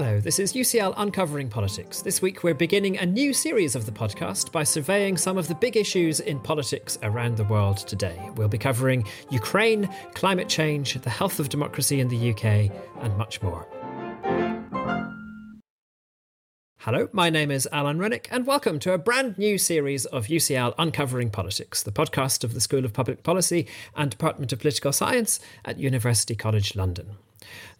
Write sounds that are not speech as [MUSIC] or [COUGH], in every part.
Hello, this is UCL Uncovering Politics. This week we're beginning a new series of the podcast by surveying some of the big issues in politics around the world today. We'll be covering Ukraine, climate change, the health of democracy in the UK, and much more. Hello, my name is Alan Renwick, and welcome to a brand new series of UCL Uncovering Politics, the podcast of the School of Public Policy and Department of Political Science at University College London.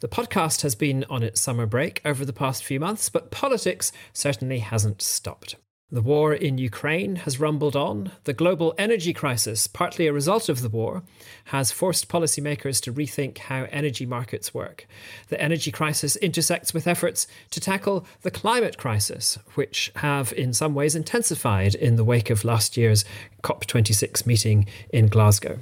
The podcast has been on its summer break over the past few months, but politics certainly hasn't stopped. The war in Ukraine has rumbled on. The global energy crisis, partly a result of the war, has forced policymakers to rethink how energy markets work. The energy crisis intersects with efforts to tackle the climate crisis, which have in some ways intensified in the wake of last year's COP26 meeting in Glasgow.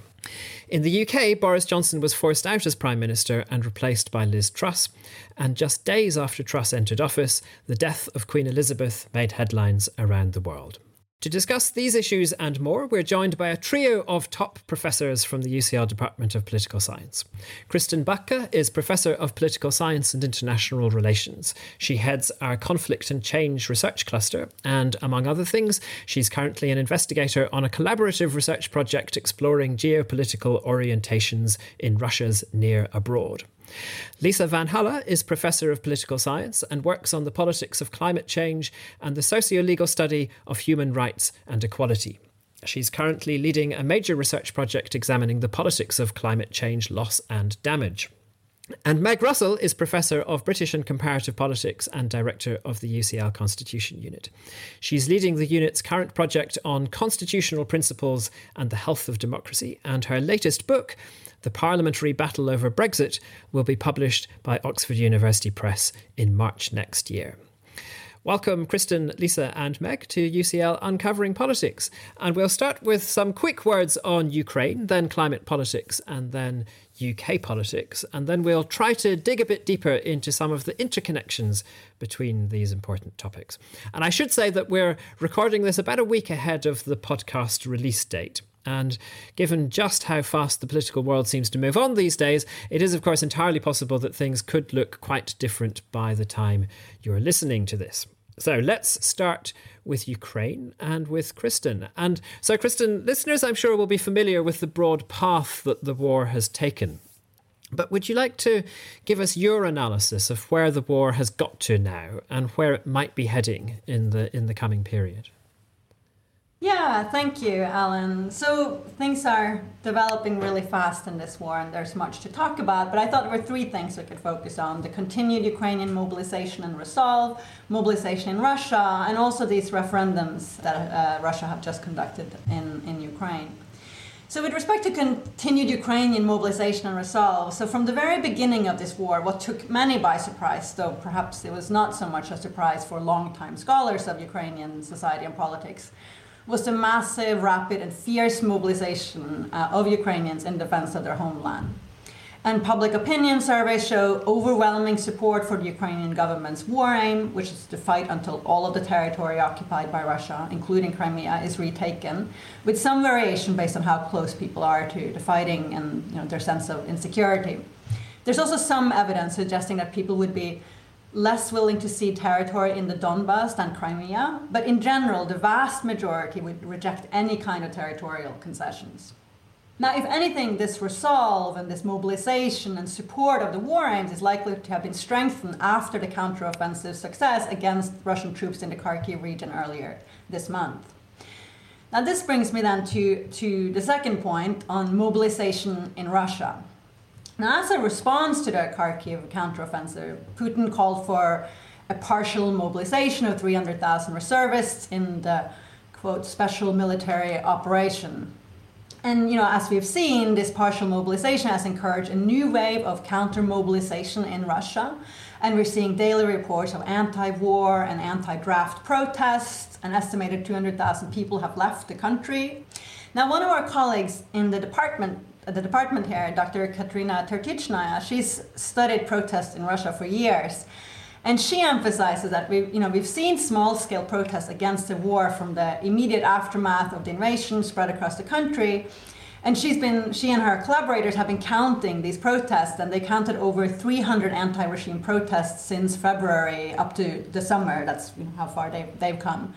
In the UK, Boris Johnson was forced out as Prime Minister and replaced by Liz Truss. And just days after Truss entered office, the death of Queen Elizabeth made headlines around the world. To discuss these issues and more, we're joined by a trio of top professors from the UCL Department of Political Science. Kristin Bakke is Professor of Political Science and International Relations. She heads our Conflict and Change Research Cluster, and among other things, she's currently an investigator on a collaborative research project exploring geopolitical orientations in Russia's near abroad. Lisa Vanhala is Professor of Political Science and works on the politics of climate change and the socio legal study of human rights and equality. She's currently leading a major research project examining the politics of climate change loss and damage. And Meg Russell is Professor of British and Comparative Politics and Director of the UCL Constitution Unit. She's leading the unit's current project on constitutional principles and the health of democracy, and her latest book, the parliamentary battle over Brexit will be published by Oxford University Press in March next year. Welcome, Kristin, Lisa, and Meg to UCL Uncovering Politics. And we'll start with some quick words on Ukraine, then climate politics, and then UK politics. And then we'll try to dig a bit deeper into some of the interconnections between these important topics. And I should say that we're recording this about a week ahead of the podcast release date. And given just how fast the political world seems to move on these days, it is, of course, entirely possible that things could look quite different by the time you're listening to this. So let's start with Ukraine and with Kristin. And so, Kristin, listeners, I'm sure, will be familiar with the broad path that the war has taken. But would you like to give us your analysis of where the war has got to now and where it might be heading in the in the coming period? Yeah, thank you, Alan. So things are developing really fast in this war, and there's much to talk about. But I thought there were three things we could focus on the continued Ukrainian mobilization and resolve, mobilization in Russia, and also these referendums that uh, Russia have just conducted in, in Ukraine. So, with respect to continued Ukrainian mobilization and resolve, so from the very beginning of this war, what took many by surprise, though perhaps it was not so much a surprise for long-time scholars of Ukrainian society and politics, was the massive, rapid, and fierce mobilization uh, of Ukrainians in defense of their homeland. And public opinion surveys show overwhelming support for the Ukrainian government's war aim, which is to fight until all of the territory occupied by Russia, including Crimea, is retaken, with some variation based on how close people are to the fighting and you know, their sense of insecurity. There's also some evidence suggesting that people would be less willing to cede territory in the Donbass than Crimea, but in general, the vast majority would reject any kind of territorial concessions. Now, if anything, this resolve and this mobilization and support of the war aims is likely to have been strengthened after the counteroffensive success against Russian troops in the Kharkiv region earlier this month. Now, this brings me then to, to the second point on mobilization in Russia. Now, as a response to the Kharkiv counteroffensive, Putin called for a partial mobilization of 300,000 reservists in the quote special military operation. And you know, as we've seen, this partial mobilization has encouraged a new wave of counter mobilization in Russia. And we're seeing daily reports of anti war and anti draft protests. An estimated 200,000 people have left the country. Now, one of our colleagues in the department the department here, Dr. Katrina Tertytchnaya, she's studied protests in Russia for years. And she emphasizes that we, you know, we've seen small-scale protests against the war from the immediate aftermath of the invasion spread across the country. And she's been, she and her collaborators have been counting these protests, and they counted over 300 anti-regime protests since February up to the summer. That's you know, how far they've, they've come.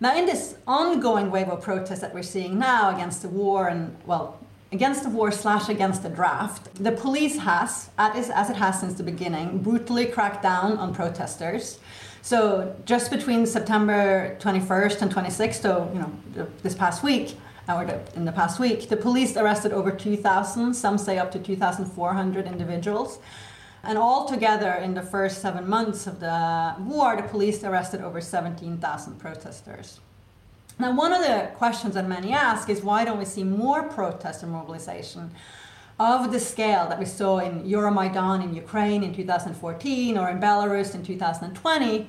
Now, in this ongoing wave of protests that we're seeing now against the war and, well, against the war slash against the draft, the police has, as it has since the beginning, brutally cracked down on protesters. So just between September 21st and 26th, so you know, this past week, uh, or in the past week, the police arrested over 2,000, some say up to 2,400 individuals. And altogether, in the first seven months of the war, the police arrested over 17,000 protesters. Now, one of the questions that many ask is why don't we see more protest and mobilization of the scale that we saw in Euromaidan in Ukraine in 2014 or in Belarus in 2020?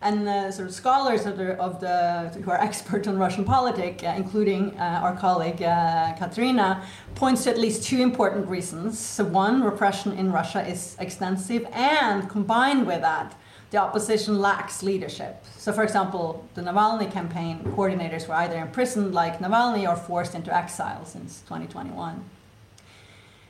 And the sort of scholars of the, of the who are experts on Russian politics, uh, including uh, our colleague uh, Katerina, points to at least two important reasons. So one, repression in Russia is extensive, and combined with that, the opposition lacks leadership. So, for example, the Navalny campaign coordinators were either imprisoned like Navalny or forced into exile since 2021.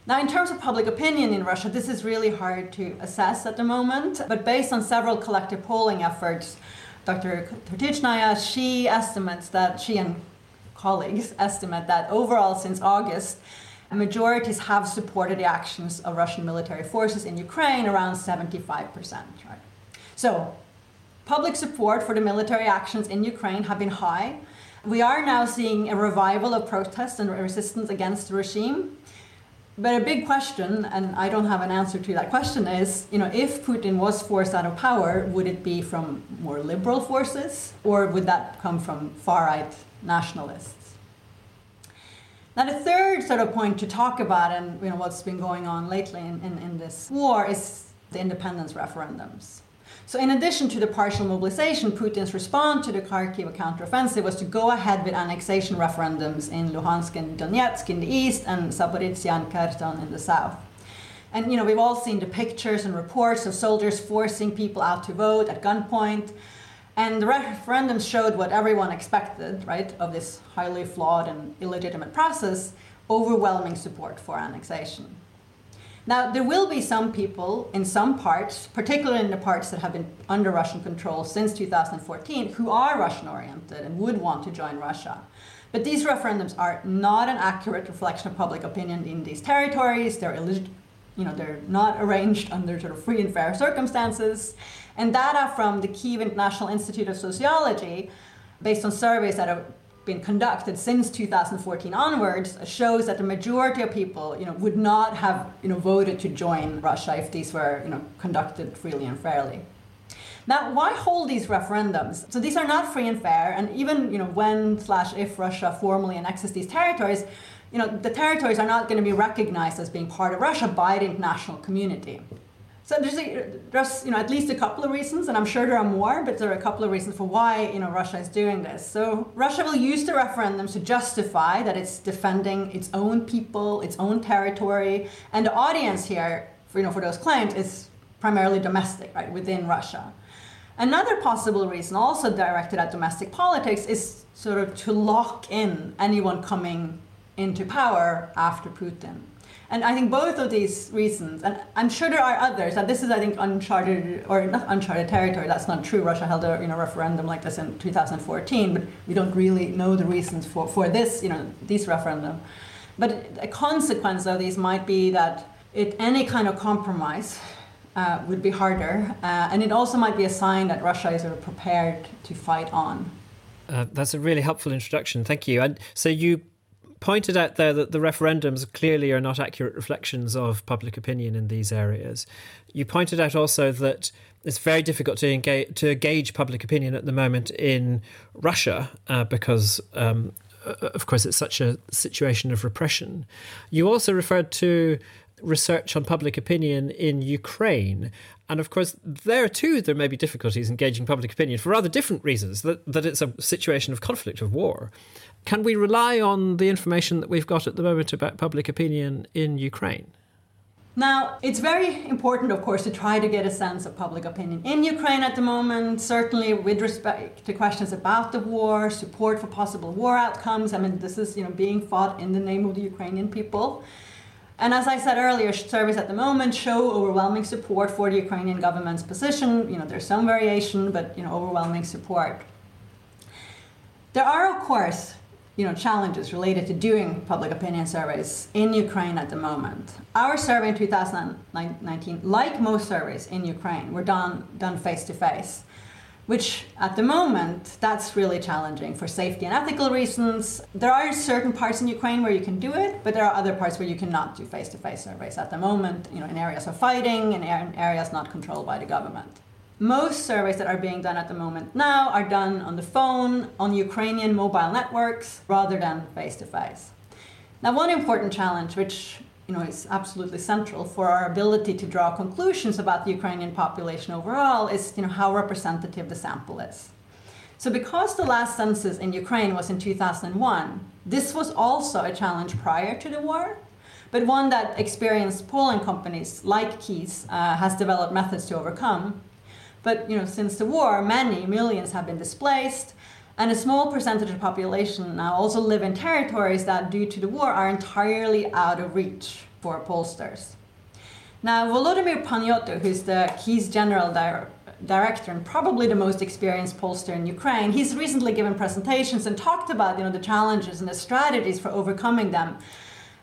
Now, in terms of public opinion in Russia, this is really hard to assess at the moment, but based on several collective polling efforts, Dr. Tertytchnaya, she estimates that she and colleagues estimate that overall since August, majorities have supported the actions of Russian military forces in Ukraine around 75%. Right? So, public support for the military actions in Ukraine have been high. We are now seeing a revival of protests and resistance against the regime. But a big question, and I don't have an answer to that question, is you know if Putin was forced out of power, would it be from more liberal forces, or would that come from far-right nationalists? Now, the third sort of point to talk about, and you know what's been going on lately in, in, in this war, is the independence referendums. So, in addition to the partial mobilization, Putin's response to the Kharkiv counteroffensive was to go ahead with annexation referendums in Luhansk and Donetsk in the east and Zaporizhia and Kherson in the south. And you know, we've all seen the pictures and reports of soldiers forcing people out to vote at gunpoint. And the referendums showed what everyone expected, right, of this highly flawed and illegitimate process overwhelming support for annexation. Now, there will be some people in some parts, particularly in the parts that have been under Russian control since 2014, who are Russian oriented and would want to join Russia. But these referendums are not an accurate reflection of public opinion in these territories. They're you know, they're not arranged under sort of free and fair circumstances. And data from the Kiev National Institute of Sociology, based on surveys that have been conducted since 2014 onwards shows that the majority of people, you know, would not have, you know, voted to join Russia if these were, you know, conducted freely and fairly. Now, why hold these referendums? So these are not free and fair, and even, you know, when slash if Russia formally annexes these territories, you know, the territories are not going to be recognized as being part of Russia by the international community. So there's, a, there's you know at least a couple of reasons, and I'm sure there are more, but there are a couple of reasons for why you know Russia is doing this. So Russia will use the referendums to justify that it's defending its own people, its own territory, and the audience here, for, you know, for those claims is primarily domestic, right, within Russia. Another possible reason, also directed at domestic politics, is sort of to lock in anyone coming into power after Putin. And I think both of these reasons, and I'm sure there are others, and this is, I think, uncharted or not uncharted territory. That's not true. Russia held a you know referendum like this in 2014, but we don't really know the reasons for, for this you know this referendum. But a consequence of these might be that it, any kind of compromise uh, would be harder, uh, and it also might be a sign that Russia is sort of prepared to fight on. Uh, that's a really helpful introduction. Thank you. And so you pointed out there that the referendums clearly are not accurate reflections of public opinion in these areas. You pointed out also that it's very difficult to engage to gauge public opinion at the moment in Russia uh, because. Um, of course, it's such a situation of repression. You also referred to research on public opinion in Ukraine. And of course, there too, there may be difficulties engaging public opinion for rather different reasons, that, that it's a situation of conflict, of war. Can we rely on the information that we've got at the moment about public opinion in Ukraine? Now, it's very important, of course, to try to get a sense of public opinion in Ukraine at the moment, certainly with respect to questions about the war, support for possible war outcomes. I mean, this is you know, being fought in the name of the Ukrainian people. And as I said earlier, surveys at the moment show overwhelming support for the Ukrainian government's position. You know, there's some variation, but you know, overwhelming support. There are, of course, you know, challenges related to doing public opinion surveys in Ukraine at the moment. Our survey in 2019, like most surveys in Ukraine, were done done face to face, which at the moment that's really challenging for safety and ethical reasons. There are certain parts in Ukraine where you can do it, but there are other parts where you cannot do face to face surveys at the moment. You know, in areas of fighting, in areas not controlled by the government. Most surveys that are being done at the moment now are done on the phone, on Ukrainian mobile networks, rather than face to face. Now, one important challenge, which you know, is absolutely central for our ability to draw conclusions about the Ukrainian population overall, is you know, how representative the sample is. So, because the last census in Ukraine was in 2001, this was also a challenge prior to the war, but one that experienced polling companies like Keyes uh, has developed methods to overcome. But you know, since the war, many millions have been displaced, and a small percentage of the population now also live in territories that, due to the war, are entirely out of reach for pollsters. Now, Volodymyr Paniotto, who's the Keyes general di- director and probably the most experienced pollster in Ukraine, he's recently given presentations and talked about you know, the challenges and the strategies for overcoming them.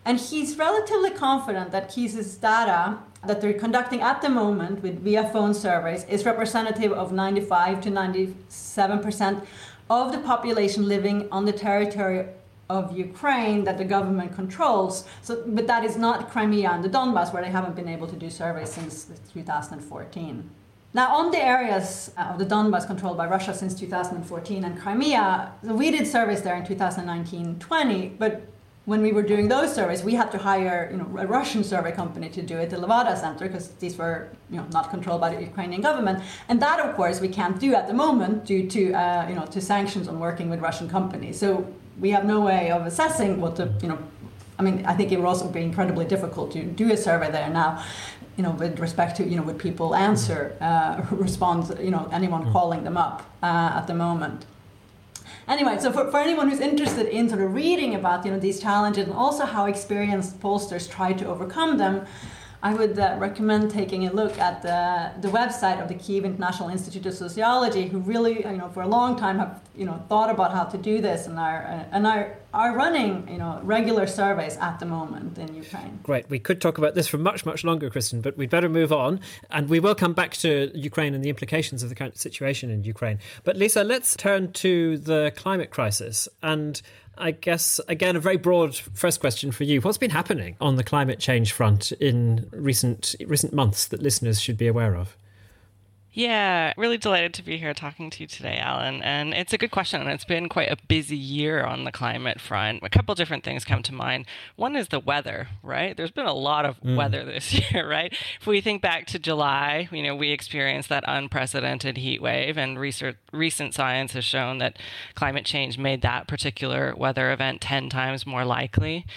And he's relatively confident that Keyes' data that they're conducting at the moment with via phone surveys is representative of 95 to 97 percent of the population living on the territory of Ukraine that the government controls. So, but that is not Crimea and the Donbass, where they haven't been able to do surveys since 2014. Now, on the areas uh, of the Donbass controlled by Russia since 2014 and Crimea, we did surveys there in 2019 20, but when we were doing those surveys, we had to hire you know, a Russian survey company to do it, the Levada Center, because these were you know, not controlled by the Ukrainian government. And that, of course, we can't do at the moment due to, uh, you know, to sanctions on working with Russian companies. So we have no way of assessing what the, you know, I mean, I think it would also be incredibly difficult to do a survey there now, you know, with respect to, you know, would people answer, uh, [LAUGHS] respond, you know, anyone mm. calling them up uh, at the moment anyway, so for, for anyone who's interested in sort of reading about you know these challenges and also how experienced pollsters try to overcome them, I would uh, recommend taking a look at the, the website of the Kiev International Institute of Sociology, who really, you know, for a long time have, you know, thought about how to do this and are, uh, and are, are running, you know, regular surveys at the moment in Ukraine. Great. We could talk about this for much, much longer, Kristin, but we'd better move on. And we will come back to Ukraine and the implications of the current situation in Ukraine. But Lisa, let's turn to the climate crisis and I guess, again, a very broad first question for you. What's been happening on the climate change front in recent recent months that listeners should be aware of? Yeah, really delighted to be here talking to you today, Alan. And it's a good question. And it's been quite a busy year on the climate front. A couple different things come to mind. One is the weather, right? There's been a lot of mm. weather [LAUGHS] this year, right? If we think back to July, you know, we experienced that unprecedented heat wave, and research, recent science has shown that climate change made that particular weather event 10 times more likely.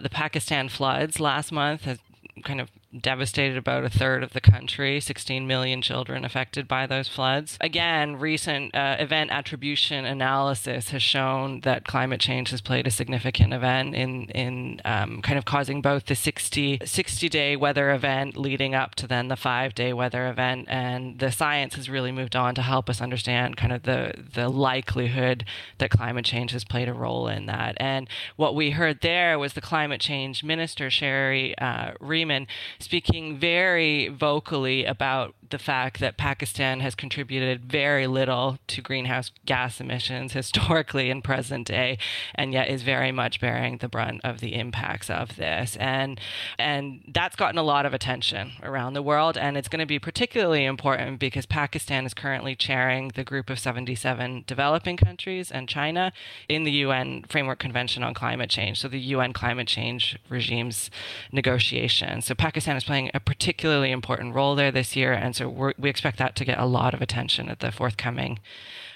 The Pakistan floods last month has kind of devastated about a third of the country, 16 million children affected by those floods. Again, recent uh, event attribution analysis has shown that climate change has played a significant event in, in um, kind of causing both the 60, 60 day weather event leading up to then the five day weather event. And the science has really moved on to help us understand kind of the, the likelihood that climate change has played a role in that. And what we heard there was the climate change minister, Sherry uh, Rehman, speaking very vocally about the fact that Pakistan has contributed very little to greenhouse gas emissions historically and present day, and yet is very much bearing the brunt of the impacts of this. And and that's gotten a lot of attention around the world, and it's going to be particularly important because Pakistan is currently chairing the group of 77 developing countries and China in the UN Framework Convention on Climate Change, so the UN climate change regimes negotiation. So Pakistan is playing a particularly important role there this year, and so we expect that to get a lot of attention at the forthcoming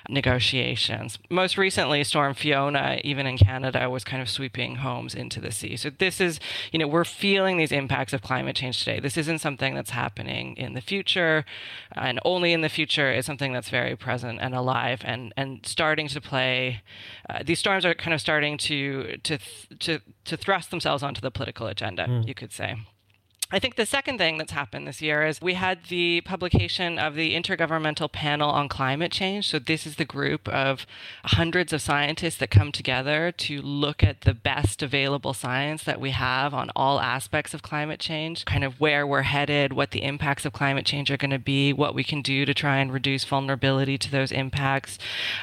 negotiations. Most recently, Storm Fiona, even in Canada, was kind of sweeping homes into the sea. So this is, you know, we're feeling these impacts of climate change today. This isn't something that's happening in the future, and only in the future is something that's very present and alive and and starting to play. Uh, these storms are kind of starting to to to to thrust themselves onto the political agenda, mm. you could say. I think the second thing that's happened this year is we had the publication of the Intergovernmental Panel on Climate Change. So, this is the group of hundreds of scientists that come together to look at the best available science that we have on all aspects of climate change, kind of where we're headed, what the impacts of climate change are going to be, what we can do to try and reduce vulnerability to those impacts,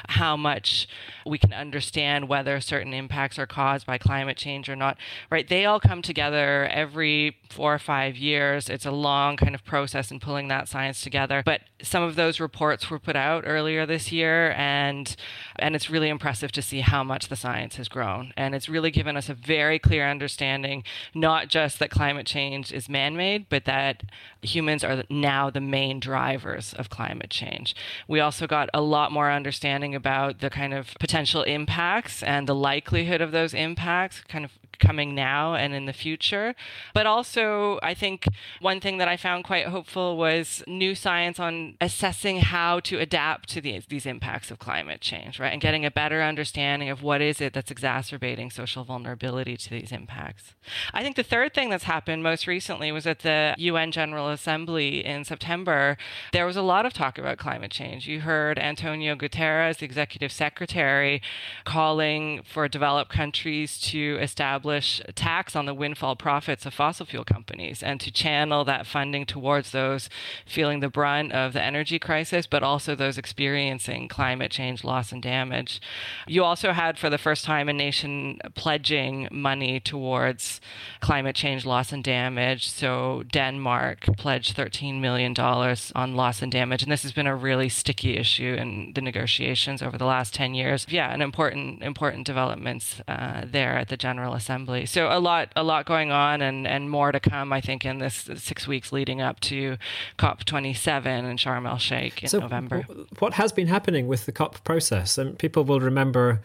how much we can understand whether certain impacts are caused by climate change or not, right? They all come together every four or five five years. It's a long kind of process in pulling that science together. But some of those reports were put out earlier this year, and and it's really impressive to see how much the science has grown. And it's really given us a very clear understanding, not just that climate change is man-made, but that humans are now the main drivers of climate change. We also got a lot more understanding about the kind of potential impacts and the likelihood of those impacts, kind of coming now and in the future. But also, I think one thing that I found quite hopeful was new science on assessing how to adapt to these, these impacts of climate change, right? And getting a better understanding of what is it that's exacerbating social vulnerability to these impacts. I think the third thing that's happened most recently was at the UN General Assembly in September, there was a lot of talk about climate change. You heard Antonio Guterres, the executive secretary, calling for developed countries to establish establish a tax on the windfall profits of fossil fuel companies and to channel that funding towards those feeling the brunt of the energy crisis, but also those experiencing climate change loss and damage. You also had, for the first time, a nation pledging money towards climate change loss and damage. So Denmark pledged $13 million on loss and damage. And this has been a really sticky issue in the negotiations over the last 10 years. Yeah, an important, important developments uh, there at the General Assembly. Assembly. So a lot, a lot going on, and and more to come. I think in this six weeks leading up to COP27 in Sharm el Sheikh in so November. What has been happening with the COP process? And people will remember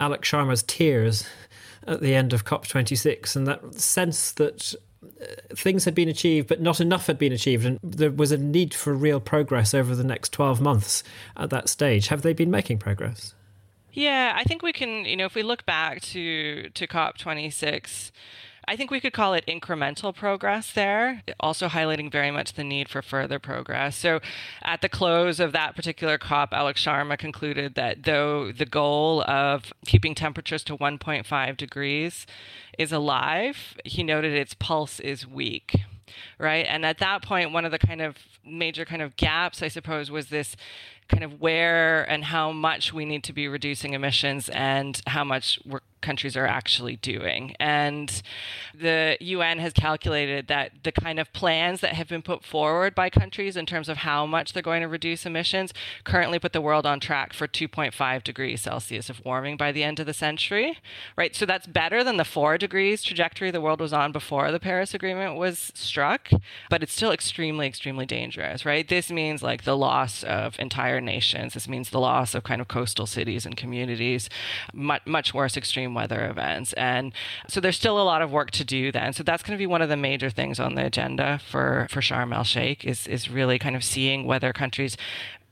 Alok Sharma's tears at the end of COP26, and that sense that uh, things had been achieved, but not enough had been achieved, and there was a need for real progress over the next 12 months at that stage. Have they been making progress? Yeah, I think we can, you know, if we look back to to COP26, I think we could call it incremental progress there, also highlighting very much the need for further progress. So, at the close of that particular COP, Alok Sharma concluded that though the goal of keeping temperatures to 1.5 degrees is alive, he noted its pulse is weak right? And at that point, one of the kind of major kind of gaps, I suppose, was this kind of where and how much we need to be reducing emissions and how much we're countries are actually doing. And the UN has calculated that the kind of plans that have been put forward by countries in terms of how much they're going to reduce emissions currently put the world on track for 2.5 degrees Celsius of warming by the end of the century, right? So that's better than the 4 degrees trajectory the world was on before the Paris Agreement was struck, but it's still extremely, extremely dangerous, right? This means like the loss of entire nations. This means the loss of kind of coastal cities and communities, much, much worse extreme extreme weather events. And so there's still a lot of work to do then. So that's going to be one of the major things on the agenda for, for Sharm el Sheikh is, is really kind of seeing whether countries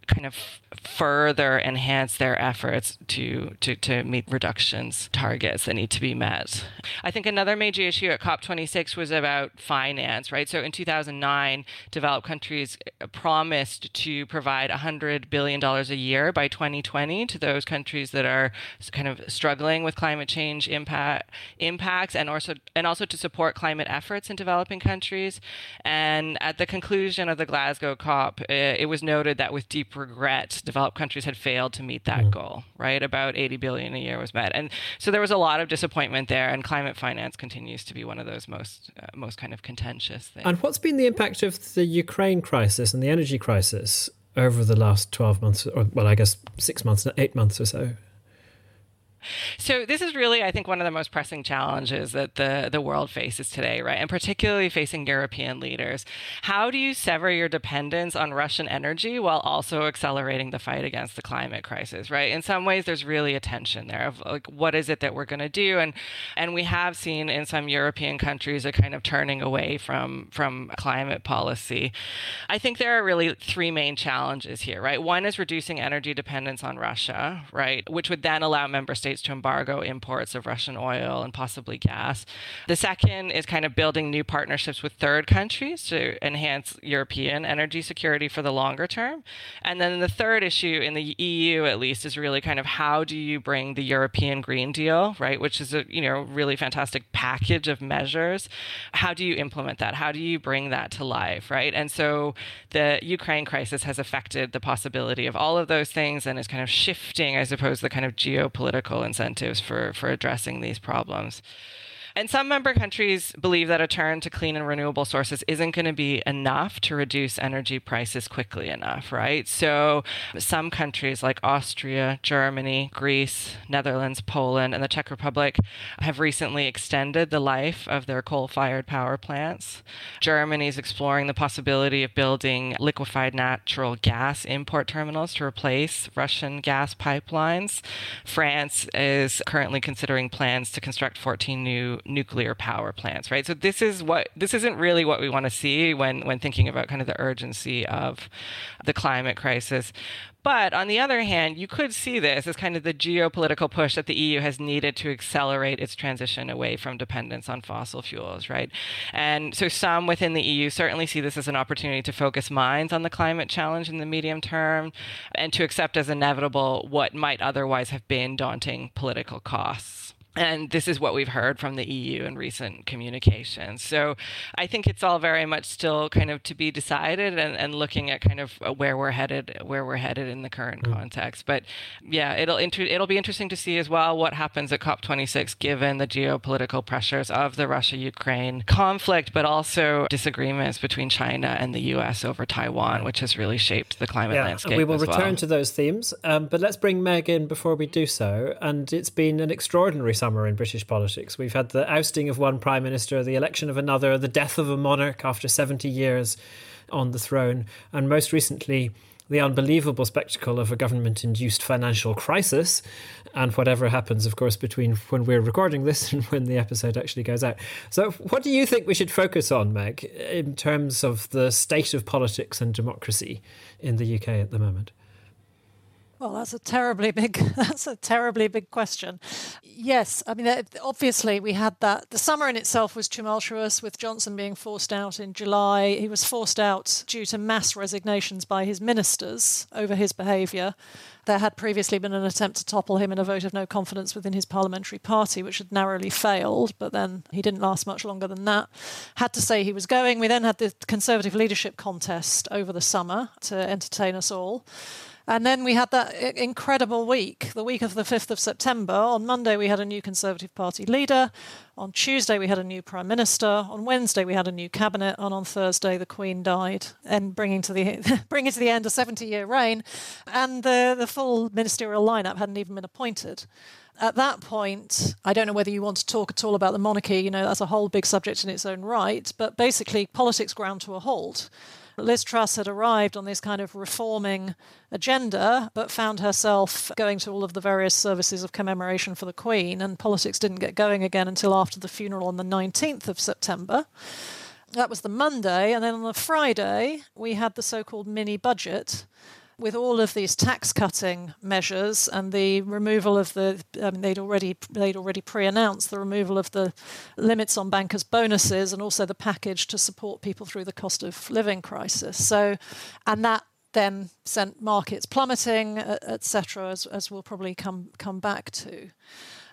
kind of further enhance their efforts to, to, to meet reductions targets that need to be met. I think another major issue at COP26 was about finance, right? So in 2009, developed countries promised to provide $100 billion a year by 2020 to those countries that are kind of struggling with climate change impact, impacts and also, and also to support climate efforts in developing countries. And at the conclusion of the Glasgow COP, eh, it was noted that with deep regret, developed countries had failed to meet that mm. goal, right? About 80 billion a year was met. And so there was a lot of disappointment there and climate finance continues to be one of those most uh, most kind of contentious things. And what's been the impact of the Ukraine crisis and the energy crisis over the last 12 months or well I guess 6 months 8 months or so? So this is really, I think, one of the most pressing challenges that the, the world faces today, right? And particularly facing European leaders. How do you sever your dependence on Russian energy while also accelerating the fight against the climate crisis, right? In some ways, there's really a tension there of like, what is it that we're going to do? And and we have seen in some European countries a kind of turning away from from climate policy. I think there are really three main challenges here, right? One is reducing energy dependence on Russia, right, which would then allow member states to embargo imports of Russian oil and possibly gas. The second is kind of building new partnerships with third countries to enhance European energy security for the longer term. And then the third issue in the EU at least is really kind of how do you bring the European Green Deal, right, which is a, you know, really fantastic package of measures. How do you implement that? How do you bring that to life, right? And so the Ukraine crisis has affected the possibility of all of those things and is kind of shifting, I suppose, the kind of geopolitical incentives for for addressing these problems. And some member countries believe that a turn to clean and renewable sources isn't going to be enough to reduce energy prices quickly enough, right? So some countries like Austria, Germany, Greece, Netherlands, Poland, and the Czech Republic have recently extended the life of their coal fired power plants. Germany is exploring the possibility of building liquefied natural gas import terminals to replace Russian gas pipelines. France is currently considering plans to construct 14 new nuclear power plants, right? So this is what this isn't really what we want to see when when thinking about kind of the urgency of the climate crisis. But on the other hand, you could see this as kind of the geopolitical push that the EU has needed to accelerate its transition away from dependence on fossil fuels, right? And so some within the EU certainly see this as an opportunity to focus minds on the climate challenge in the medium term and to accept as inevitable what might otherwise have been daunting political costs. And this is what we've heard from the EU in recent communications. So I think it's all very much still kind of to be decided and, and looking at kind of where we're headed, where we're headed in the current mm. context. But yeah, it'll inter- it'll be interesting to see as well what happens at COP26 given the geopolitical pressures of the Russia-Ukraine conflict, but also disagreements between China and the U.S. over Taiwan, which has really shaped the climate yeah, landscape. We will return well. to those themes, um, but let's bring Meg in before we do so. And it's been an extraordinary summer in British politics. We've had the ousting of one prime minister, the election of another, the death of a monarch after 70 years on the throne, and most recently, the unbelievable spectacle of a government induced financial crisis, and whatever happens, of course, between when we're recording this [LAUGHS] and when the episode actually goes out. So, what do you think we should focus on, Meg, in terms of the state of politics and democracy in the UK at the moment? Well, that's a terribly big. [LAUGHS] That's a terribly big question. Yes, I mean, eh, obviously we had that. The summer in itself was tumultuous, with Johnson being forced out in July. He was forced out due to mass resignations by his ministers over his behaviour. There had previously been an attempt to topple him in a vote of no confidence within his parliamentary party, which had narrowly failed, but then he didn't last much longer than that. Had to say he was going. We then had the Conservative leadership contest over the summer to entertain us all. And then we had that uh, incredible week, the week of the 5th of September. On Monday, we had a new Conservative Party leader. On Tuesday, we had a new Prime Minister. On Wednesday, we had a new cabinet. And on Thursday, the Queen died, and bringing to the [LAUGHS] bringing to the end a 70 year reign. And the, the full ministerial lineup hadn't even been appointed at that point, I don't know whether you want to talk at all about the monarchy, you know, that's a whole big subject in its own right, but basically, politics ground to a halt. Liz Truss had arrived on this kind of reforming agenda, but found herself going to all of the various services of commemoration for the Queen, and politics didn't get going again until after the funeral on the 19th of September. That was the Monday, and then on the Friday, we had the so called mini budget with all of these tax cutting measures and the removal of the, they'd already they'd already pre-announced the removal of the limits on bankers' bonuses and also the package to support people through the cost of living crisis. So, and that then sent markets plummeting, etc., as, as we'll probably come come back to.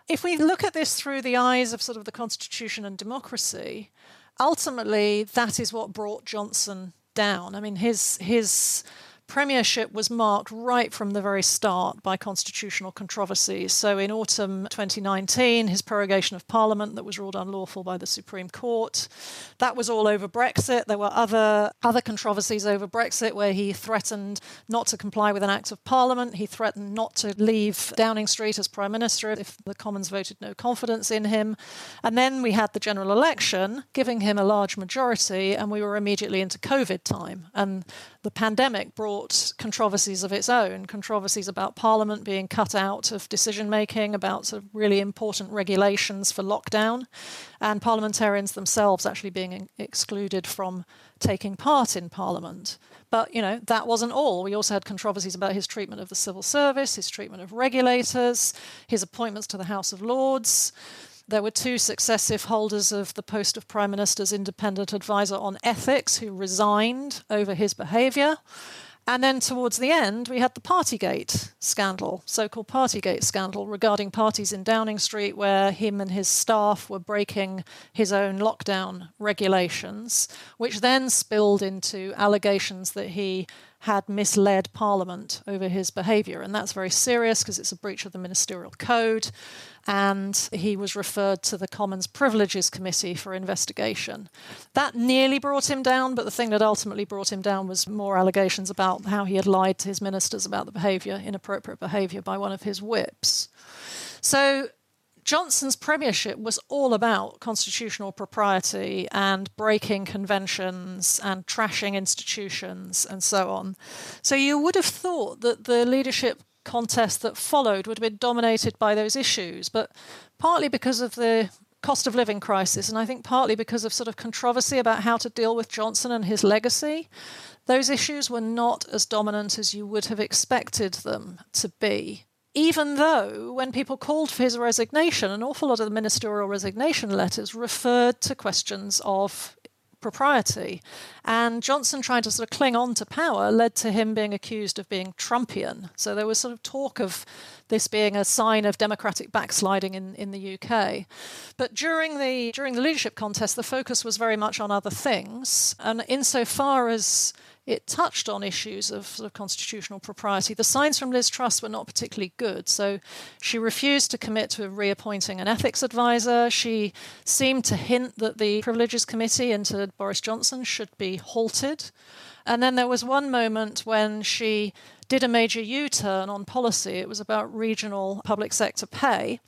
If we look at this through the eyes of sort of the constitution and democracy, ultimately that is what brought Johnson down. I mean, his his premiership was marked right from the very start by constitutional controversies. So in autumn 2019, his prorogation of Parliament that was ruled unlawful by the Supreme Court, that was all over Brexit. There were other other controversies over Brexit where he threatened not to comply with an Act of Parliament. He threatened not to leave Downing Street as Prime Minister if the Commons voted no confidence in him. And then we had the general election, giving him a large majority, and we were immediately into COVID time. And the pandemic brought controversies of its own controversies about Parliament being cut out of decision making, about sort of really important regulations for lockdown, and parliamentarians themselves actually being excluded from taking part in Parliament. But, you know, that wasn't all. We also had controversies about his treatment of the civil service, his treatment of regulators, his appointments to the House of Lords. There were two successive holders of the post of Prime Minister's independent advisor on ethics who resigned over his behaviour. And then towards the end, we had the Partygate scandal, so called Partygate scandal, regarding parties in Downing Street where him and his staff were breaking his own lockdown regulations, which then spilled into allegations that he had misled Parliament over his behaviour. And that's very serious because it's a breach of the ministerial code and he was referred to the Commons Privileges Committee for investigation. That nearly brought him down, but the thing that ultimately brought him down was more allegations about how he had lied to his ministers about the behaviour, inappropriate behaviour by one of his whips. So Johnson's premiership was all about constitutional propriety and breaking conventions and trashing institutions and so on. So you would have thought that the leadership contest that followed would have been dominated by those issues, but partly because of the cost of living crisis, and I think partly because of sort of controversy about how to deal with Johnson and his legacy, those issues were not as dominant as you would have expected them to be. Even though, when people called for his resignation, an awful lot of the ministerial resignation letters referred to questions of propriety. And Johnson trying to sort of cling on to power led to him being accused of being Trumpian. So there was sort of talk of this being a sign of democratic backsliding in, in the UK. But during the during the leadership contest, the focus was very much on other things. And insofar as it touched on issues of, sort of constitutional propriety. The signs from Liz Truss were not particularly good. So she refused to commit to reappointing an ethics advisor. She seemed to hint that the Privileges Committee into Boris Johnson should be halted. And then there was one moment when she did a major U turn on policy. It was about regional public sector pay.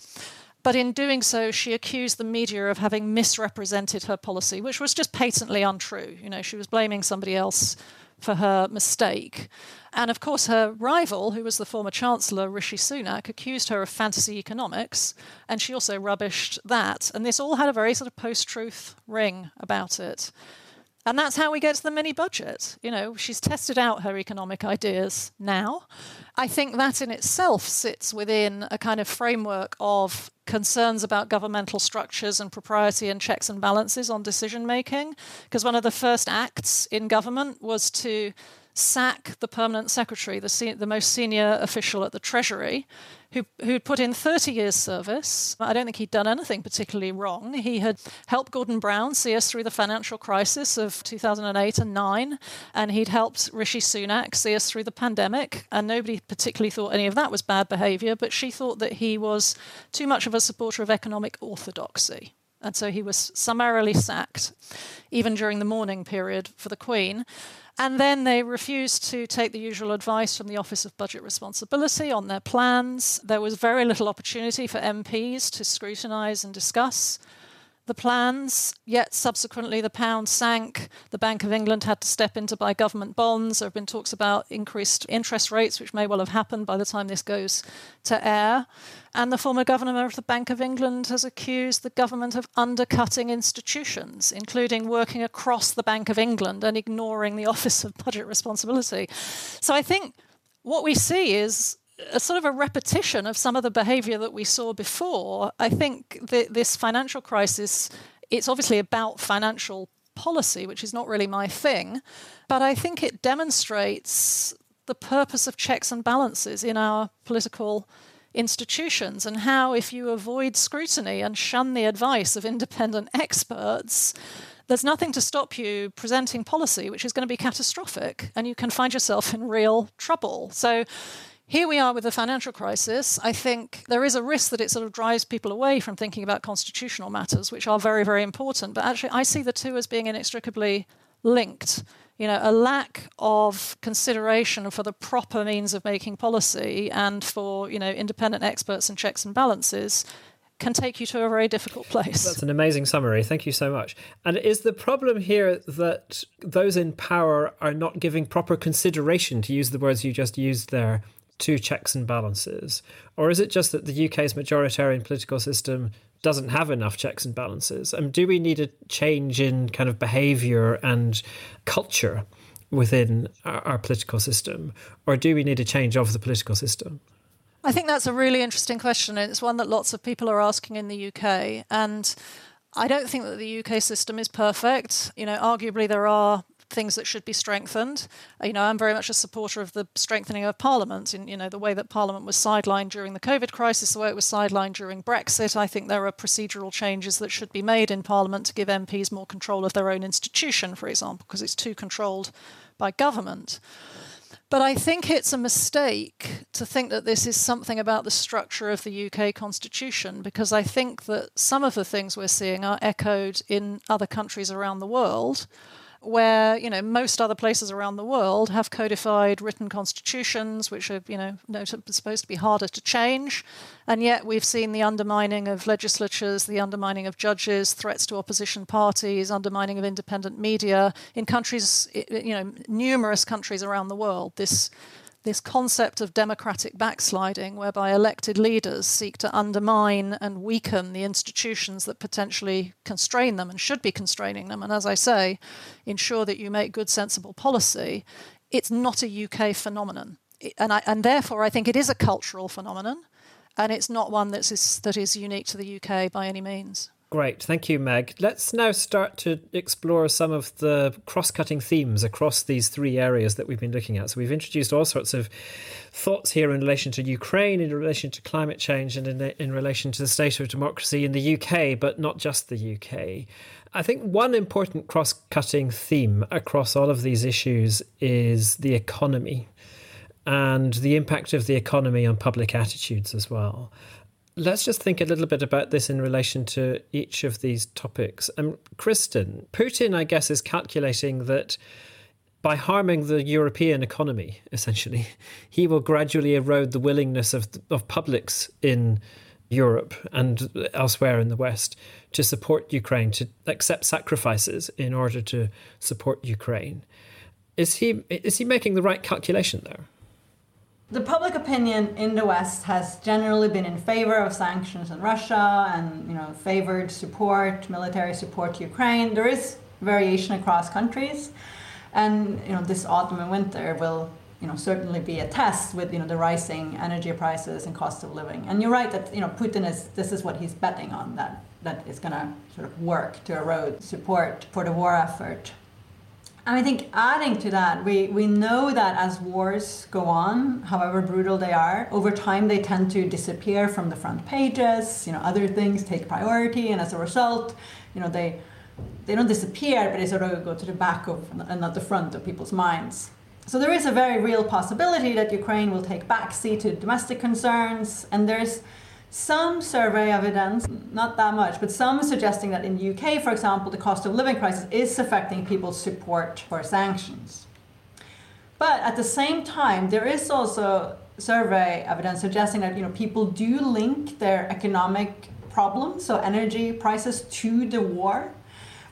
But in doing so, she accused the media of having misrepresented her policy, which was just patently untrue. You know, she was blaming somebody else for her mistake. And of course, her rival, who was the former Chancellor, Rishi Sunak, accused her of fantasy economics, and she also rubbished that. And this all had a very sort of post truth ring about it. And that's how we get to the mini budget. You know, she's tested out her economic ideas now. I think that in itself sits within a kind of framework of concerns about governmental structures and propriety and checks and balances on decision making. Because one of the first acts in government was to sack the permanent secretary, the, se- the most senior official at the Treasury, who, who'd put in 30 years' service. I don't think he'd done anything particularly wrong. He had helped Gordon Brown see us through the financial crisis of 2008 and 9, and he'd helped Rishi Sunak see us through the pandemic. And nobody particularly thought any of that was bad behaviour, but she thought that he was too much of a supporter of economic orthodoxy. And so he was summarily sacked, even during the mourning period for the Queen. And then they refused to take the usual advice from the Office of Budget Responsibility on their plans. There was very little opportunity for MPs to scrutinise and discuss the plans, yet subsequently the pound sank. The Bank of England had to step in to buy government bonds. There have been talks about increased interest rates, which may well have happened by the time this goes to air. And the former governor of the Bank of England has accused the government of undercutting institutions, including working across the Bank of England and ignoring the [LAUGHS] Office of Budget Responsibility. So I think what we see is a sort of a repetition of some of the behavior that we saw before. I think that this financial crisis, it's obviously about financial policy, which is not really my thing, but I think it demonstrates the purpose of checks and balances in our political institutions and how, if you avoid scrutiny and shun the advice of independent experts, there's nothing to stop you presenting policy which is going to be catastrophic and you can find yourself in real trouble. So here we are with the financial crisis. I think there is a risk that it sort of drives people away from thinking about constitutional matters, which are very, very important. But actually, I see the two as being inextricably linked. You know, a lack of consideration for the proper means of making policy and for, you know, independent experts and checks and balances can take you to a very difficult place. That's an amazing summary. Thank you so much. And is the problem here that those in power are not giving proper consideration, to use the words you just used there, to checks and balances? Or is it just that the UK's majoritarian political system doesn't have enough checks and balances? And do we need a change in kind of behaviour and culture within our, our political system? Or do we need a change of the political system? I think that's a really interesting question. It's one that lots of people are asking in the UK. And I don't think that the UK system is perfect. You know, arguably there are things that should be strengthened. Uh, you know, I'm very much a supporter of the strengthening of Parliament. In you know the way that Parliament was sidelined during the COVID crisis, the way it was sidelined during Brexit. I think there are procedural changes that should be made in Parliament to give MPs more control of their own institution, for example, because it's too controlled by government. But I think it's a mistake to think that this is something about the structure of the UK constitution, because I think that some of the things we're seeing are echoed in other countries around the world where you know most other places around the world have codified written constitutions, which are you know supposed to be harder to change, and yet we've seen the undermining of legislatures, the undermining of judges, threats to opposition parties, undermining of independent media in countries, you know, numerous countries around the world. This this concept of democratic backsliding, whereby elected leaders seek to undermine and weaken the institutions that potentially constrain them and should be constraining them. And as I say, ensure that you make good, sensible policy. It's not a UK phenomenon. And, I, and therefore, I think it is a cultural phenomenon, and it's not one that's, that is unique to the UK by any means. Great, thank you, Meg. Let's now start to explore some of the cross cutting themes across these three areas that we've been looking at. So, we've introduced all sorts of thoughts here in relation to Ukraine, in relation to climate change, and in, in relation to the state of democracy in the UK, but not just the UK. I think one important cross cutting theme across all of these issues is the economy and the impact of the economy on public attitudes as well. Let's just think a little bit about this in relation to each of these topics. Um, Kristin, Putin, I guess, is calculating that by harming the European economy, essentially, he will gradually erode the willingness of, of publics in Europe and elsewhere in the West to support Ukraine, to accept sacrifices in order to support Ukraine. Is he is he making the right calculation there? The public opinion in the West has generally been in favor of sanctions on Russia and you know favored support, military support to Ukraine. There is variation across countries, and you know this autumn and winter will you know certainly be a test with you know the rising energy prices and cost of living. And you're right that you know Putin is this is what he's betting on that that is going to sort of work to erode support for the war effort I think adding to that, we, we know that as wars go on, however brutal they are, over time they tend to disappear from the front pages. You know, other things take priority, and as a result, you know, they they don't disappear, but they sort of go to the back of and not the front of people's minds. So there is a very real possibility that Ukraine will take backseat to domestic concerns, and there's some survey evidence, not that much, but some suggesting that in the UK, for example, the cost of living crisis is affecting people's support for sanctions. But at the same time, there is also survey evidence suggesting that you know people do link their economic problems, so energy prices, to the war.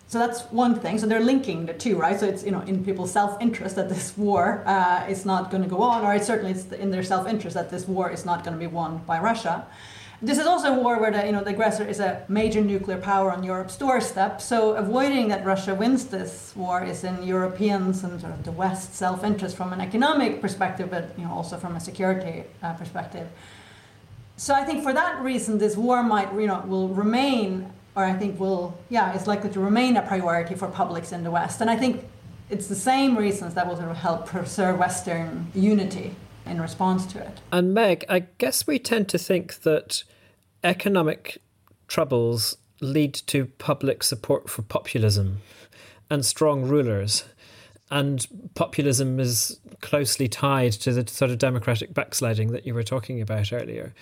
So that's one thing. So they're linking the two, right? So it's you know in people's self-interest that this war uh, is not going to go on, or it's certainly it's in their self-interest that this war is not going to be won by Russia. This is also a war where the, you know, the aggressor is a major nuclear power on Europe's doorstep. So avoiding that Russia wins this war is in Europeans and sort of the West's self-interest from an economic perspective, but you know, also from a security uh, perspective. So I think for that reason, this war might, you know, will remain, or I think will, yeah, it's likely to remain a priority for publics in the West. And I think it's the same reasons that will sort of help preserve Western unity in response to it. And Meg, I guess we tend to think that economic troubles lead to public support for populism and strong rulers. And populism is closely tied to the sort of democratic backsliding that you were talking about earlier.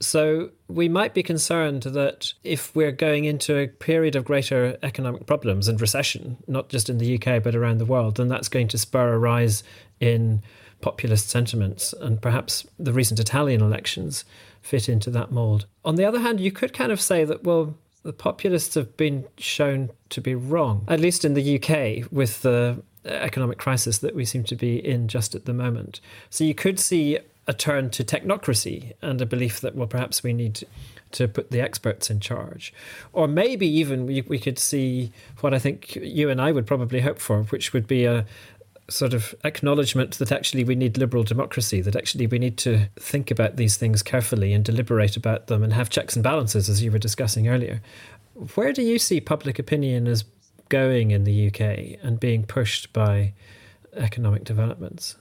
So we might be concerned that if we're going into a period of greater economic problems and recession, not just in the UK but around the world, then that's going to spur a rise in populist sentiments. And perhaps the recent Italian elections fit into that mold. On the other hand, you could kind of say that, well, the populists have been shown to be wrong, at least in the UK, with the economic crisis that we seem to be in just at the moment. So you could see a turn to technocracy and a belief that, well, perhaps we need to put the experts in charge. Or maybe even we, we could see what I think you and I would probably hope for, which would be a sort of acknowledgement that actually we need liberal democracy, that actually we need to think about these things carefully and deliberate about them and have checks and balances, as you were discussing earlier. Where do you see public opinion as going in the UK and being pushed by economic developments?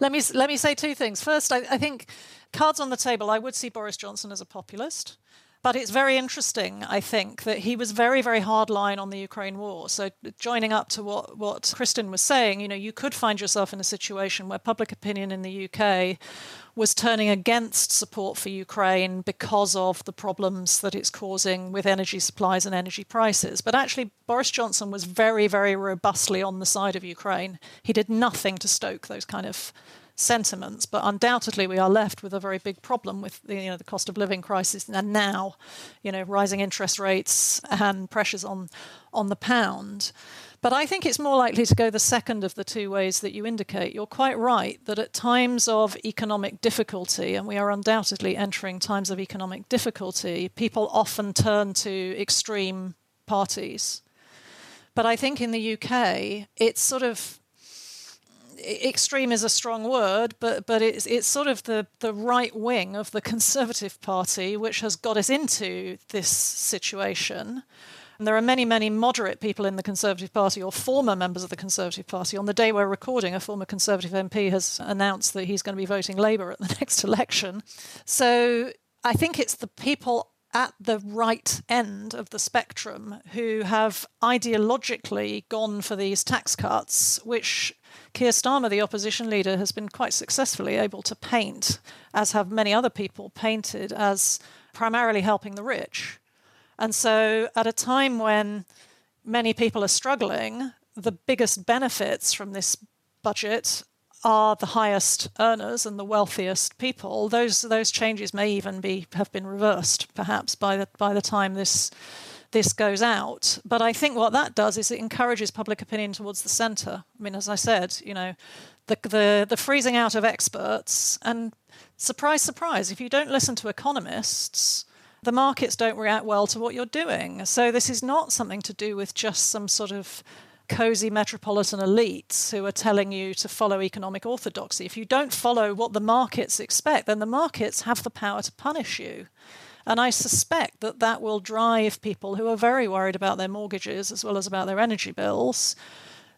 Let me let me say two things. First, I, I think cards on the table. I would see Boris Johnson as a populist. But it's very interesting, I think, that he was very, very hardline on the Ukraine war. So, joining up to what, what Kristin was saying, you know, you could find yourself in a situation where public opinion in the UK was turning against support for Ukraine because of the problems that it's causing with energy supplies and energy prices. But actually, Boris Johnson was very, very robustly on the side of Ukraine. He did nothing to stoke those kind of sentiments, but undoubtedly we are left with a very big problem with the, you know, the cost of living crisis and now, you know, rising interest rates and pressures on on the pound. But I think it's more likely to go the second of the two ways that you indicate. You're quite right that at times of economic difficulty, and we are undoubtedly entering times of economic difficulty, people often turn to extreme parties. But I think in the UK, it's sort of extreme is a strong word, but but it's it's sort of the the right wing of the Conservative Party which has got us into this situation. And there are many, many moderate people in the Conservative Party or former members of the Conservative Party. On the day we're recording, a former Conservative MP has announced that he's going to be voting Labour at the [LAUGHS] next election. So I think it's the people at the right end of the spectrum who have ideologically gone for these tax cuts, which Keir Starmer, the opposition leader, has been quite successfully able to paint, as have many other people painted, as primarily helping the rich. And so, at a time when many people are struggling, the biggest benefits from this budget are the highest earners and the wealthiest people. Those those changes may even be have been reversed, perhaps by the by the time this this goes out. But I think what that does is it encourages public opinion towards the centre. I mean, as I said, you know, the, the, the freezing out of experts, and surprise, surprise, if you don't listen to economists, the markets don't react well to what you're doing. So this is not something to do with just some sort of cozy metropolitan elites who are telling you to follow economic orthodoxy. If you don't follow what the markets expect, then the markets have the power to punish you. And I suspect that that will drive people who are very worried about their mortgages as well as about their energy bills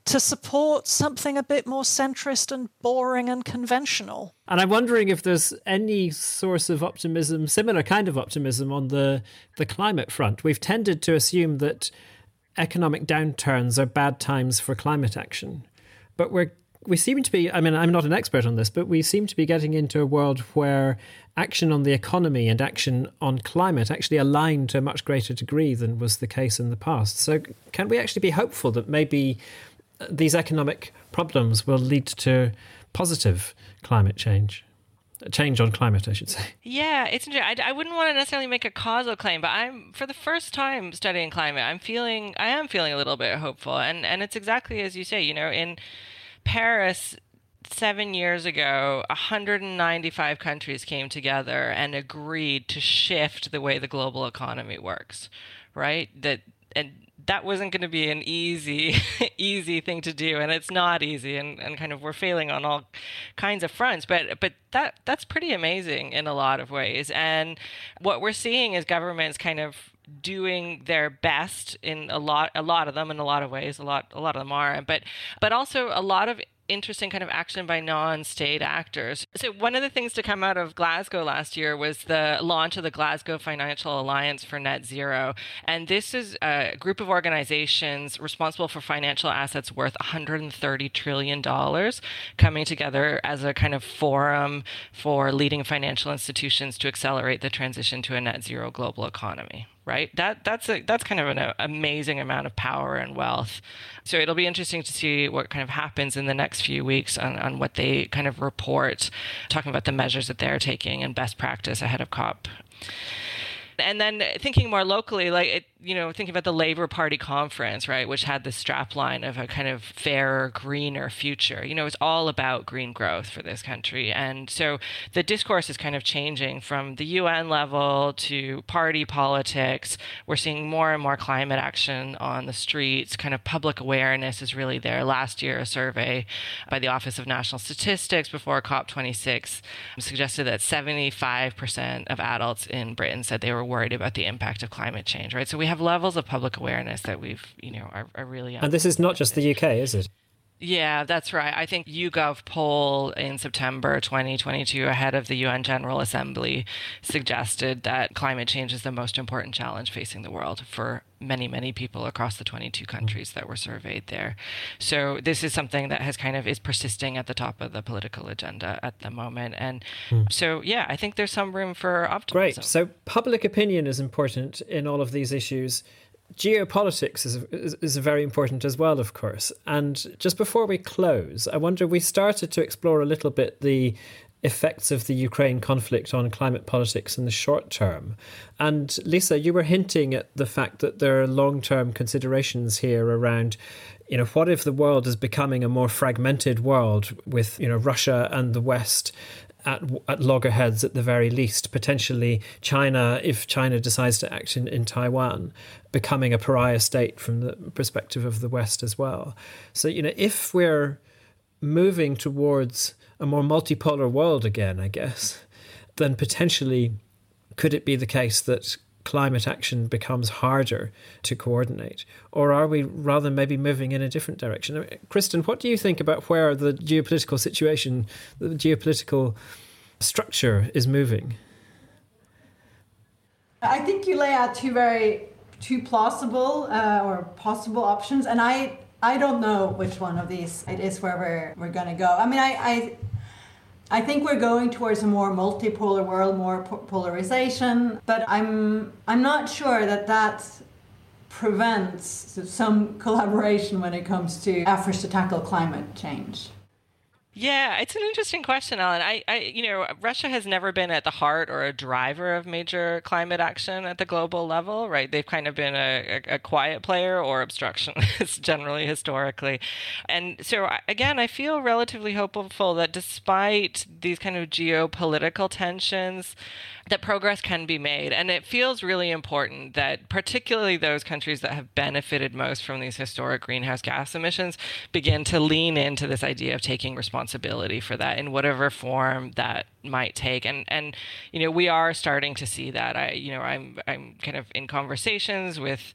to support something a bit more centrist and boring and conventional. And I'm wondering if there's any source of optimism, similar kind of optimism on the the climate front. We've tended to assume that economic downturns are bad times for climate action. But we're we seem to be I mean I'm not an expert on this, but we seem to be getting into a world where action on the economy and action on climate actually align to a much greater degree than was the case in the past. So, can we actually be hopeful that maybe uh, these economic problems will lead to positive climate change? change on climate, I should say. Yeah, it's interesting. I, I wouldn't want to necessarily make a causal claim, but I'm for the first time studying climate. I'm feeling, I am feeling a little bit hopeful, and and it's exactly as you say. You know, in Paris, seven years ago, 195 countries came together and agreed to shift the way the global economy works, right? That and that wasn't going to be an easy [LAUGHS] easy thing to do and it's not easy and, and kind of we're failing on all kinds of fronts but but that that's pretty amazing in a lot of ways and what we're seeing is governments kind of doing their best in a lot a lot of them in a lot of ways a lot a lot of them are but but also a lot of interesting kind of action by non-state actors. So one of the things to come out of Glasgow last year was the launch of the Glasgow Financial Alliance for Net Zero, and this is a group of organizations responsible for financial assets worth 130 trillion dollars coming together as a kind of forum for leading financial institutions to accelerate the transition to a net zero global economy right? That that's a, that's kind of an amazing amount of power and wealth. So it'll be interesting to see what kind of happens in the next few weeks on, on what they kind of report, talking about the measures that they're taking and best practice ahead of COP. And then thinking more locally, like it, you know, thinking about the Labour Party conference, right, which had the strapline of a kind of fairer, greener future. You know, it's all about green growth for this country. And so the discourse is kind of changing from the UN level to party politics. We're seeing more and more climate action on the streets. Kind of public awareness is really there. Last year, a survey by the Office of National Statistics before COP26 suggested that 75% of adults in Britain said they were worried about the impact of climate change, right? So we have have levels of public awareness that we've, you know, are, are really. And this is not just the UK, is it? Yeah, that's right. I think YouGov poll in September 2022 ahead of the UN General Assembly suggested that climate change is the most important challenge facing the world for many, many people across the 22 countries that were surveyed there. So this is something that has kind of is persisting at the top of the political agenda at the moment. And mm. so, yeah, I think there's some room for optimism. Great. So public opinion is important in all of these issues geopolitics is, is, is very important as well, of course. And just before we close, I wonder we started to explore a little bit the effects of the Ukraine conflict on climate politics in the short term. And Lisa, you were hinting at the fact that there are long term considerations here around. You know, what if the world is becoming a more fragmented world with, you know, Russia and the West at, at loggerheads at the very least. Potentially, China, if China decides to act in, in Taiwan, becoming a pariah state from the perspective of the West as well. So, you know, if we're moving towards a more multipolar world again, I guess, then potentially could it be the case that climate action becomes harder to coordinate? Or are we rather maybe moving in a different direction? Mean, Kristin, what do you think about where the geopolitical situation, the geopolitical structure is moving? I think you lay out two very two plausible uh, or possible options, and I I don't know which one of these it is where we're we're going to go. I mean, I, I I think we're going towards a more multipolar world, more polarization, but I'm I'm not sure that that prevents some collaboration when it comes to efforts to tackle climate change. Yeah, it's an interesting question, Alan. I, I, you know, Russia has never been at the heart or a driver of major climate action at the global level, right? They've kind of been a, a, a quiet player or obstructionist [LAUGHS] generally historically. And so, again, I feel relatively hopeful that despite these kind of geopolitical tensions, that progress can be made. And it feels really important that, particularly those countries that have benefited most from these historic greenhouse gas emissions, begin to lean into this idea of taking responsibility for that in whatever form that might take. And and you know, we are starting to see that. I you know, I'm I'm kind of in conversations with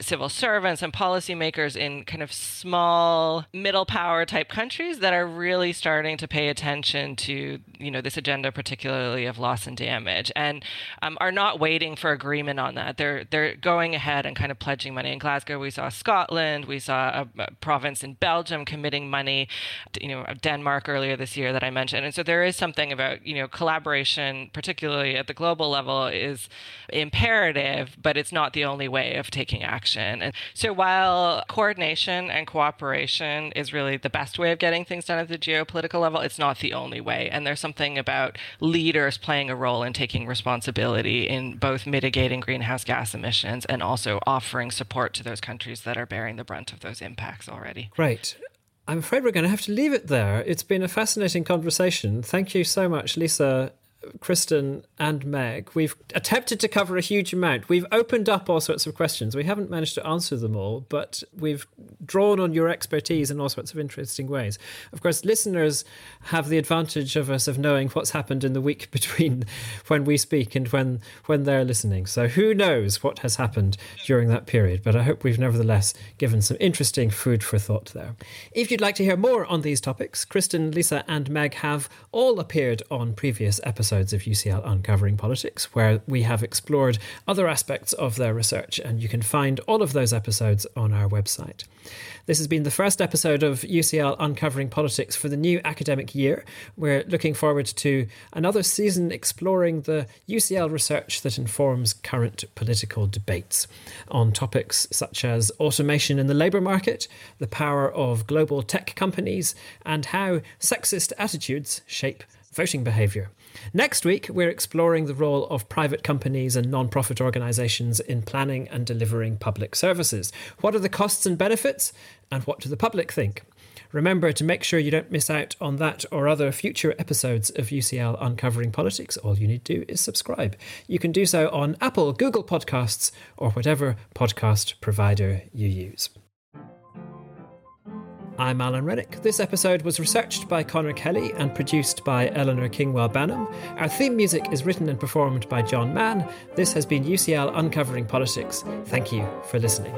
civil servants and policymakers in kind of small middle power type countries that are really starting to pay attention to you know this agenda particularly of loss and damage and um, are not waiting for agreement on that. They're they're going ahead and kind of pledging money. In Glasgow we saw Scotland we saw a, a province in Belgium committing money to, you know Denmark earlier this year that I mentioned. And so there is something about you know collaboration particularly at the global level is imperative but it's not the only way of taking action action. And so while coordination and cooperation is really the best way of getting things done at the geopolitical level, it's not the only way. And there's something about leaders playing a role in taking responsibility in both mitigating greenhouse gas emissions and also offering support to those countries that are bearing the brunt of those impacts already. Right. I'm afraid we're going to have to leave it there. It's been a fascinating conversation. Thank you so much, Lisa Kristin and Meg. We've attempted to cover a huge amount. We've opened up all sorts of questions. We haven't managed to answer them all, but we've drawn on your expertise in all sorts of interesting ways. Of course, listeners have the advantage of us of knowing what's happened in the week [LAUGHS] between when we speak and when when they're listening. So who knows what has happened during that period, but I hope we've nevertheless given some interesting food for thought there. If you'd like to hear more on these topics, Kristen, Lisa and Meg have all appeared on previous episodes of UCL Uncovering Politics, where we have explored other aspects of their research, and you can find all of those episodes on our website. This has been the first episode of UCL Uncovering Politics for the new academic year. We're looking forward to another season exploring the UCL research that informs current political debates on topics such as automation in the labour market, the power of global tech companies, and how sexist attitudes shape voting behaviour. Next week, we're exploring the role of private companies and non profit organisations in planning and delivering public services. What are the costs and benefits, and what do the public think? Remember to make sure you don't miss out on that or other future episodes of UCL Uncovering Politics. All you need to do is subscribe. You can do so on Apple, Google Podcasts, or whatever podcast provider you use. I'm Alan Renwick. This episode was researched by Connor Kelly and produced by Eleanor Kingwell Banham. Our theme music is written and performed by John Mann. This has been UCL Uncovering Politics. Thank you for listening.